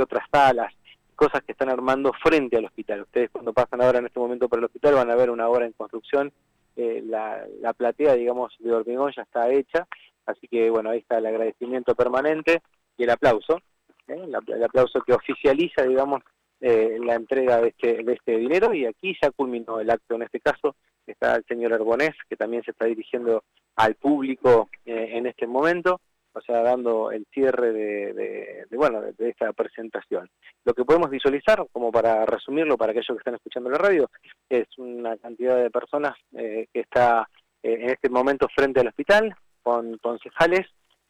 otras salas, cosas que están armando frente al hospital. Ustedes cuando pasan ahora en este momento por el hospital van a ver una obra en construcción, eh, la, la platea, digamos, de hormigón ya está hecha, así que bueno, ahí está el agradecimiento permanente y el aplauso, ¿eh? el aplauso que oficializa, digamos, eh, la entrega de este, de este dinero y aquí ya culminó el acto. En este caso está el señor Arbonés, que también se está dirigiendo al público eh, en este momento, o sea, dando el cierre de, bueno, de, esta presentación. Lo que podemos visualizar, como para resumirlo para aquellos que están escuchando la radio, es una cantidad de personas que está en este momento frente al hospital, con concejales,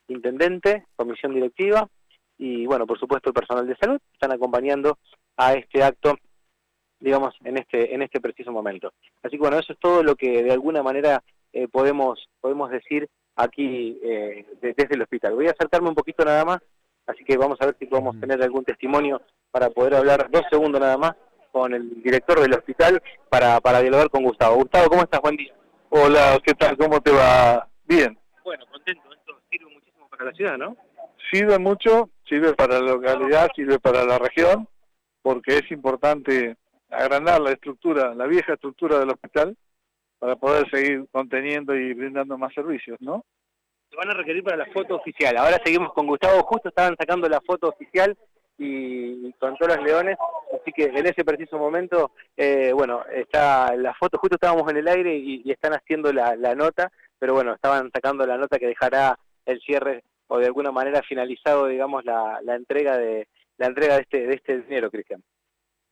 intendente, comisión directiva, y bueno, por supuesto el personal de salud están acompañando a este acto, digamos, en este, en este preciso momento. Así que bueno, eso es todo lo que de alguna manera eh, podemos, podemos decir aquí eh, desde el hospital. Voy a acercarme un poquito nada más, así que vamos a ver si podemos tener algún testimonio para poder hablar dos segundos nada más con el director del hospital para, para dialogar con Gustavo. Gustavo, ¿cómo estás? Buen día. Hola, ¿qué tal? ¿Cómo te va? Bien. Bueno, contento. Esto sirve muchísimo para la ciudad, ¿no? Sirve mucho sirve para la localidad, sirve para la región, porque es importante agrandar la estructura, la vieja estructura del hospital, para poder seguir conteniendo y brindando más servicios, ¿no? Se van a requerir para la foto oficial. Ahora seguimos con Gustavo, justo estaban sacando la foto oficial y, con todos los leones, así que en ese preciso momento, eh, bueno, está la foto, justo estábamos en el aire y, están haciendo la, la nota, pero bueno, estaban sacando la nota que dejará el cierre o de alguna manera finalizado, digamos, la, la entrega de la entrega de este, de este dinero, Cristian.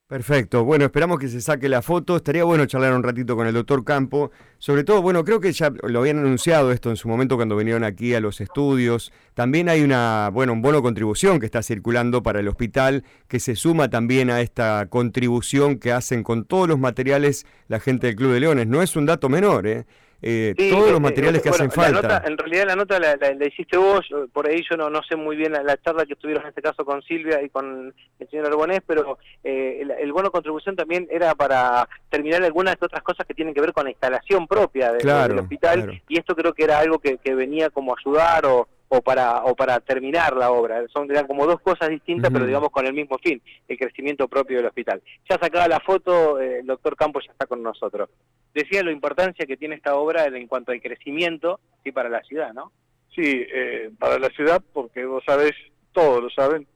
Perfecto. Bueno, esperamos que se saque la foto. Estaría bueno charlar un ratito con el doctor Campo. Sobre todo, bueno, creo que ya lo habían anunciado esto en su momento cuando vinieron aquí a los estudios. También hay una, bueno, un bono contribución que está circulando para el hospital que se suma también a esta contribución que hacen con todos los materiales la gente del Club de Leones. No es un dato menor, ¿eh? Eh, todos los este, materiales que hacen falta. en realidad la nota la, hiciste vos, por ahí yo no, no sé muy bien la, charla que tuvieron en este caso con Silvia y con el señor Arbonés, pero eh, el, bono contribución también era para terminar algunas de otras cosas que tienen que ver con la instalación propia del hospital y esto creo que era algo que, que venía como ayudar o o para o para terminar la obra. Son eran como dos cosas distintas, pero digamos con el mismo fin, el crecimiento propio del hospital. Ya sacaba la foto, eh, el doctor Campos ya está con nosotros. Decía la importancia que tiene esta obra en cuanto al crecimiento sí para la ciudad, ¿no? Sí, eh, para la ciudad, porque vos sabés, todos lo saben,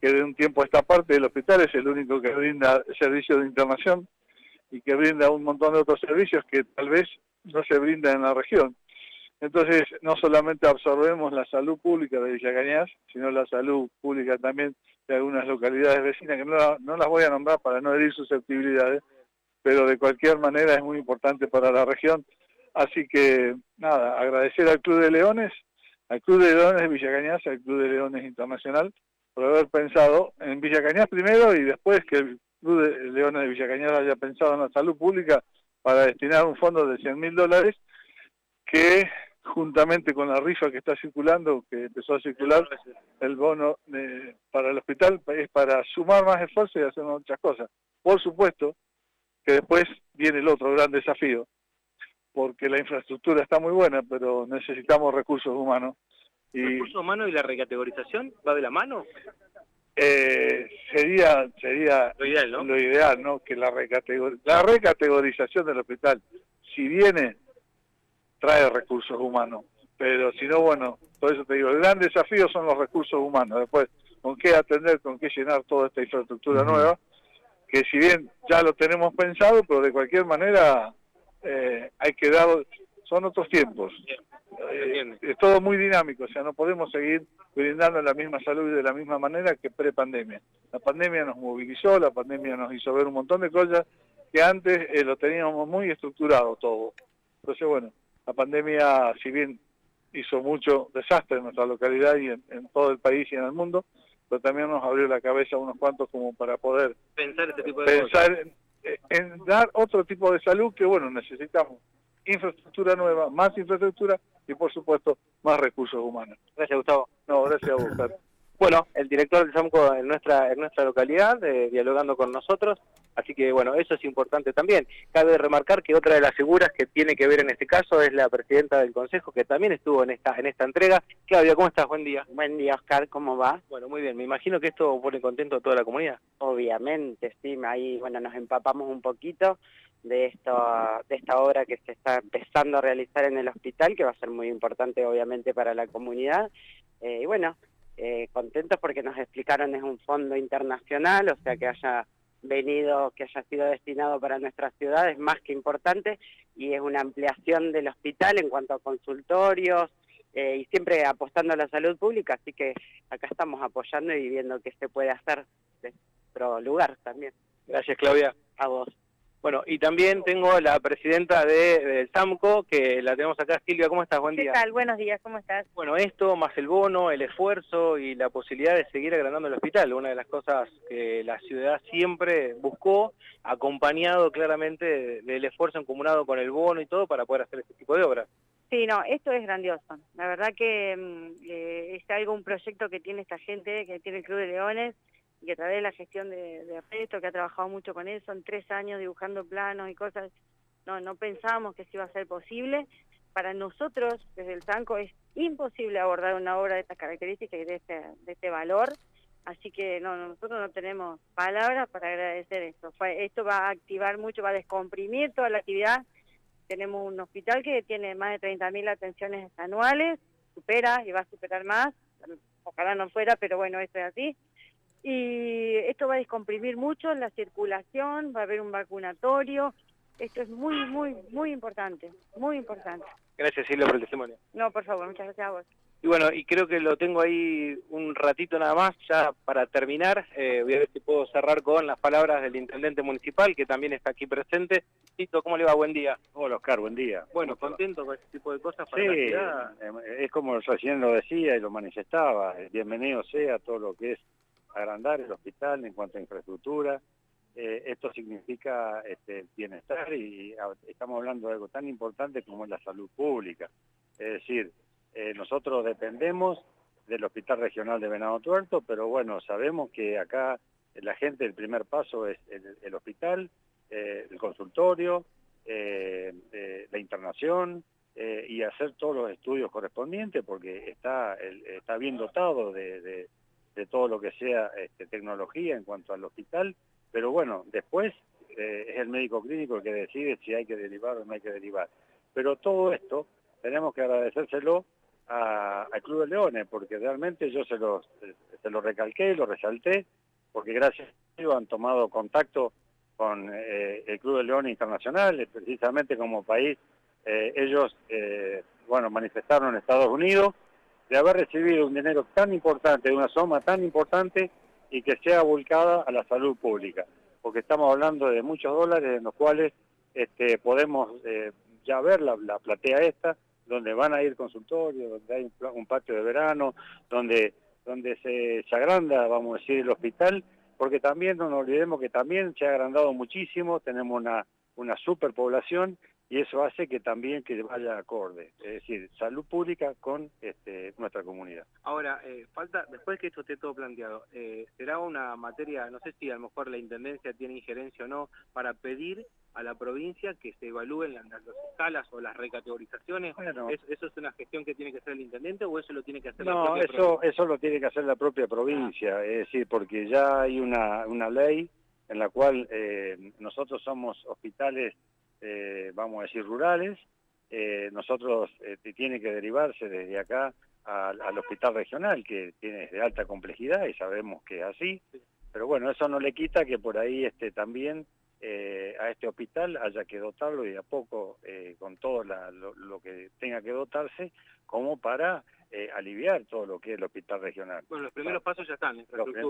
que de un tiempo a esta parte del hospital es el único que brinda servicios de internación y que brinda un montón de otros servicios que tal vez no se brindan en la región. Entonces, no solamente absorbemos la salud pública de Villa Cañas, sino la salud pública también de algunas localidades vecinas, que no, no las voy a nombrar para no herir susceptibilidades, pero de cualquier manera es muy importante para la región. Así que, nada, agradecer al Club de Leones, al Club de Leones de Villa Cañas, al Club de Leones Internacional, por haber pensado en Villa Cañas primero y después que el Club de Leones de Villa Cañas haya pensado en la salud pública para destinar un fondo de 100 mil dólares que juntamente con la rifa que está circulando, que empezó a circular, el bono para el hospital es para sumar más esfuerzo y hacer muchas cosas. Por supuesto que después viene el otro gran desafío, porque la infraestructura está muy buena, pero necesitamos recursos humanos. Y, ¿Recursos humanos y la recategorización va de la mano? Eh, sería sería lo ideal, ¿no? Lo ideal, ¿no? Que la, la recategorización del hospital, si viene trae recursos humanos. Pero si no, bueno, por eso te digo, el gran desafío son los recursos humanos. Después, con qué atender, con qué llenar toda esta infraestructura nueva, que si bien ya lo tenemos pensado, pero de cualquier manera eh, hay que dar, son otros tiempos. Eh, es todo muy dinámico, o sea, no podemos seguir brindando la misma salud de la misma manera que pre-pandemia. La pandemia nos movilizó, la pandemia nos hizo ver un montón de cosas que antes eh, lo teníamos muy estructurado todo. Entonces, bueno, la pandemia, si bien hizo mucho desastre en nuestra localidad y en, todo el país y en el mundo, pero también nos abrió la cabeza a unos cuantos como para poder pensar, este tipo de pensar en, dar otro tipo de salud que, bueno, necesitamos infraestructura nueva, más infraestructura y, por supuesto, más recursos humanos. Gracias, Gustavo. No, gracias a vos, Bueno, el director del SAMCO en nuestra, en nuestra localidad, eh, dialogando con nosotros, así que bueno, eso es importante también. Cabe remarcar que otra de las figuras que tiene que ver en este caso es la presidenta del Consejo, que también estuvo en esta, en esta entrega. Claudia, ¿cómo estás? Buen día. Buen día, Oscar, ¿cómo va? Bueno, muy bien, me imagino que esto pone contento a toda la comunidad. Obviamente, sí, ahí bueno, nos empapamos un poquito de, esto, de esta obra que se está empezando a realizar en el hospital, que va a ser muy importante obviamente para la comunidad. Eh, y bueno, eh, contentos porque nos explicaron es un fondo internacional, o sea que haya venido, que haya sido destinado para nuestra ciudad es más que importante y es una ampliación del hospital en cuanto a consultorios eh, y siempre apostando a la salud pública, así que acá estamos apoyando y viendo qué se puede hacer de nuestro lugar también. Gracias Claudia. A vos. Bueno, y también tengo la presidenta de, del SAMCO, que la tenemos acá. Silvia, ¿cómo estás? Buen día. ¿Qué tal? Buenos días, ¿cómo estás? Bueno, esto más el bono, el esfuerzo y la posibilidad de seguir agrandando el hospital, una de las cosas que la ciudad siempre buscó, acompañado claramente del esfuerzo encomunado con el bono y todo para poder hacer este tipo de obras. Sí, no, esto es grandioso. La verdad que mm, eh, es algo, un proyecto que tiene esta gente, que tiene el Club de Leones, y a través de la gestión de, de que ha trabajado mucho con él, son tres años dibujando planos y cosas, no, no pensábamos que se iba a ser posible. Para nosotros, desde el Tanco, es imposible abordar una obra de estas características y de este, de este valor, así que no, nosotros no tenemos palabras para agradecer esto. Esto va a activar mucho, va a descomprimir toda la actividad. Tenemos un hospital que tiene más de 30.000 atenciones anuales, supera y va a superar más, ojalá no fuera, pero bueno, esto es así y esto va a descomprimir mucho la circulación, va a haber un vacunatorio, esto es muy, muy, muy importante, muy importante. Gracias Silvia por el testimonio. No, por favor, muchas gracias a vos. Y bueno, y creo que lo tengo ahí un ratito nada más, ya para terminar, eh, voy a ver si puedo cerrar con las palabras del intendente municipal, que también está aquí presente. Tito, ¿cómo le va? Buen día. Hola Oscar, buen día. Bueno, contento con este tipo de cosas para sí, es como recién lo decía y lo manifestaba, bienvenido sea todo lo que es agrandar el hospital en cuanto a infraestructura. Eh, esto significa este, bienestar y, estamos hablando de algo tan importante como es la salud pública. Es decir, eh, nosotros dependemos del Hospital Regional de Venado Tuerto, pero bueno, sabemos que acá la gente, el primer paso es el, hospital, eh, el consultorio, la internación, y hacer todos los estudios correspondientes porque está, está bien dotado de todo lo que sea este, tecnología en cuanto al hospital, pero bueno, después eh, es el médico clínico el que decide si hay que derivar o no hay que derivar. Pero todo esto tenemos que agradecérselo al Club de Leones, porque realmente yo se lo, se lo recalqué, lo resalté, porque gracias a ellos han tomado contacto con eh, el Club de Leones Internacional, precisamente como país, eh, ellos, bueno, manifestaron en Estados Unidos, de haber recibido un dinero tan importante, una suma tan importante y que sea volcada a la salud pública, porque estamos hablando de muchos dólares en los cuales este, podemos eh, ya ver la, platea esta, donde van a ir consultorios, donde hay un, patio de verano, donde, donde se, se agranda, vamos a decir, el hospital, porque también no nos olvidemos que también se ha agrandado muchísimo, tenemos una, una superpoblación y eso hace que también que vaya acorde, es decir, salud pública con este, nuestra comunidad. Ahora, eh, falta, después que esto esté todo planteado, eh, ¿será una materia, no sé si a lo mejor la Intendencia tiene injerencia o no, para pedir a la provincia que se evalúen las, las escalas o las recategorizaciones? ¿Eso es una gestión que tiene que hacer el Intendente o eso lo tiene que hacer la propia eso, provincia? eso lo tiene que hacer la propia provincia, es decir, porque ya hay una, una ley en la cual eh, nosotros somos hospitales eh, vamos a decir, rurales. Eh, nosotros eh, tiene que derivarse desde acá al, hospital regional, que tiene de alta complejidad y sabemos que es así. Pero bueno, eso no le quita que por ahí este, también a este hospital haya que dotarlo y a poco con todo lo, que tenga que dotarse como para aliviar todo lo que es el hospital regional. Bueno, los primeros pasos ya están.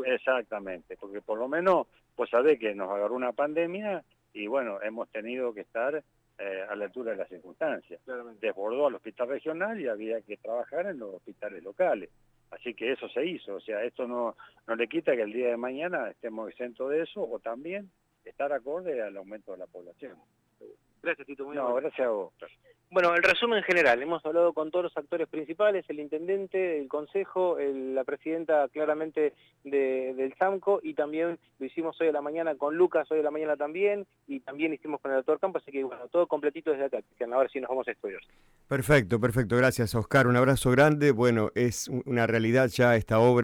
Exactamente, porque por lo menos, pues sabe que nos agarró una pandemia y bueno, hemos tenido que estar eh, a la altura de las circunstancias. Desbordó al hospital regional y había que trabajar en los hospitales locales. Así que eso se hizo, o sea, esto no, no le quita que el día de mañana estemos exentos de eso o también estar acorde al aumento de la población. Gracias, Tito. Muy No, gracias a vos. Bueno, el resumen general, hemos hablado con todos los actores principales, el intendente, el consejo, el- la presidenta claramente de- del SAMCO y también lo hicimos hoy a la mañana con Lucas, hoy a la mañana también, y también hicimos con el doctor Campos, así que bueno, todo completito desde acá, Cristian, a ver si nos vamos a estudios. Perfecto, perfecto. Gracias, Oscar. Un abrazo grande. Bueno, es una realidad ya esta obra.